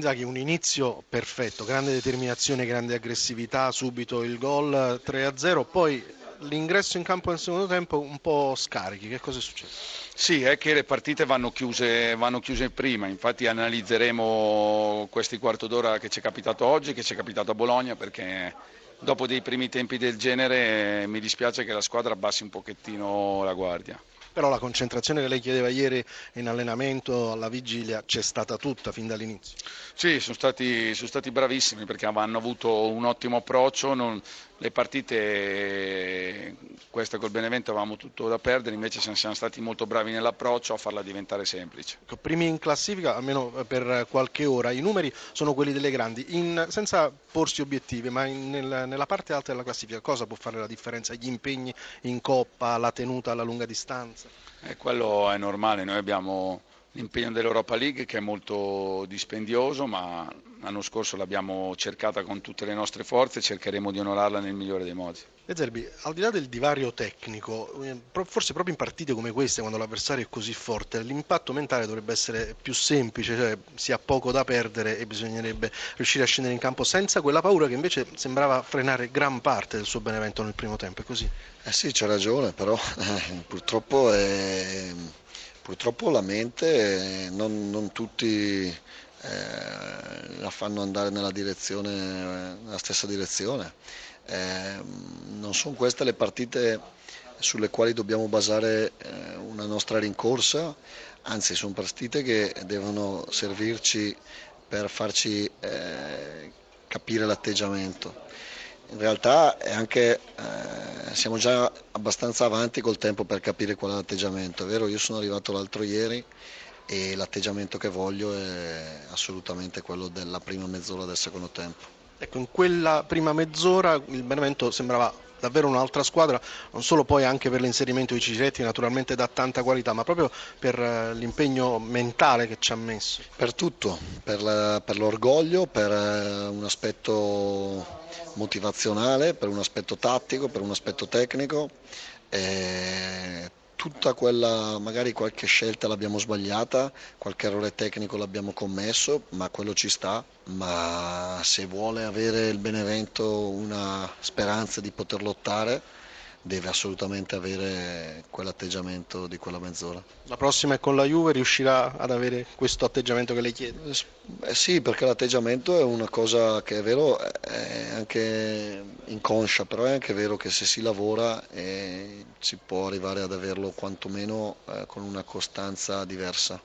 Inzaghi, un inizio perfetto, grande determinazione, grande aggressività, subito il gol 3-0, poi l'ingresso in campo nel secondo tempo un po' scarichi, che cosa è successo? Sì, è che le partite vanno chiuse, vanno chiuse prima, infatti analizzeremo questi quarto d'ora che ci è capitato oggi, che ci è capitato a Bologna, perché dopo dei primi tempi del genere mi dispiace che la squadra abbassi un pochettino la guardia. Però la concentrazione che lei chiedeva ieri in allenamento alla vigilia c'è stata tutta fin dall'inizio. Sì, sono stati, sono stati bravissimi perché hanno avuto un ottimo approccio, non, le partite, questa col Benevento avevamo tutto da perdere, invece siamo stati molto bravi nell'approccio a farla diventare semplice. Ecco, primi in classifica, almeno per qualche ora, i numeri sono quelli delle grandi, in, senza porsi obiettivi, ma in, nel, nella parte alta della classifica cosa può fare la differenza? Gli impegni in coppa, la tenuta alla lunga distanza? Eh, quello è normale, noi abbiamo l'impegno dell'Europa League che è molto dispendioso, ma l'anno scorso l'abbiamo cercata con tutte le nostre forze e cercheremo di onorarla nel migliore dei modi. E Zerbi, al di là del divario tecnico, eh, forse proprio in partite come queste, quando l'avversario è così forte, l'impatto mentale dovrebbe essere più semplice, cioè si ha poco da perdere e bisognerebbe riuscire a scendere in campo senza quella paura che invece sembrava frenare gran parte del suo Benevento nel primo tempo, è così? Eh sì, c'è ragione, però eh, purtroppo è Purtroppo la mente non, non tutti eh, la fanno andare nella, nella stessa direzione. Eh, non sono queste le partite sulle quali dobbiamo basare eh, una nostra rincorsa, anzi sono partite che devono servirci per farci eh, capire l'atteggiamento. In realtà anche, eh, siamo già abbastanza avanti col tempo per capire qual è l'atteggiamento, è vero? Io sono arrivato l'altro ieri e l'atteggiamento che voglio è assolutamente quello della prima mezz'ora del secondo tempo. Ecco, in quella prima mezz'ora il Benevento sembrava davvero un'altra squadra, non solo poi anche per l'inserimento di Cicetti, naturalmente da tanta qualità, ma proprio per eh, l'impegno mentale che ci ha messo. Per tutto, per, la, per l'orgoglio, per eh, un aspetto motivazionale, per un aspetto tattico, per un aspetto tecnico. Eh, tutta quella, magari qualche scelta l'abbiamo sbagliata, qualche errore tecnico l'abbiamo commesso, ma quello ci sta, ma se vuole avere il Benevento una speranza di poter lottare, deve assolutamente avere quell'atteggiamento di quella mezz'ora. La prossima è con la Juve, riuscirà ad avere questo atteggiamento che lei chiede? Eh sì, perché l'atteggiamento è una cosa che è vero, è anche inconscia, però è anche vero che se si lavora eh, si può arrivare ad averlo quantomeno eh, con una costanza diversa.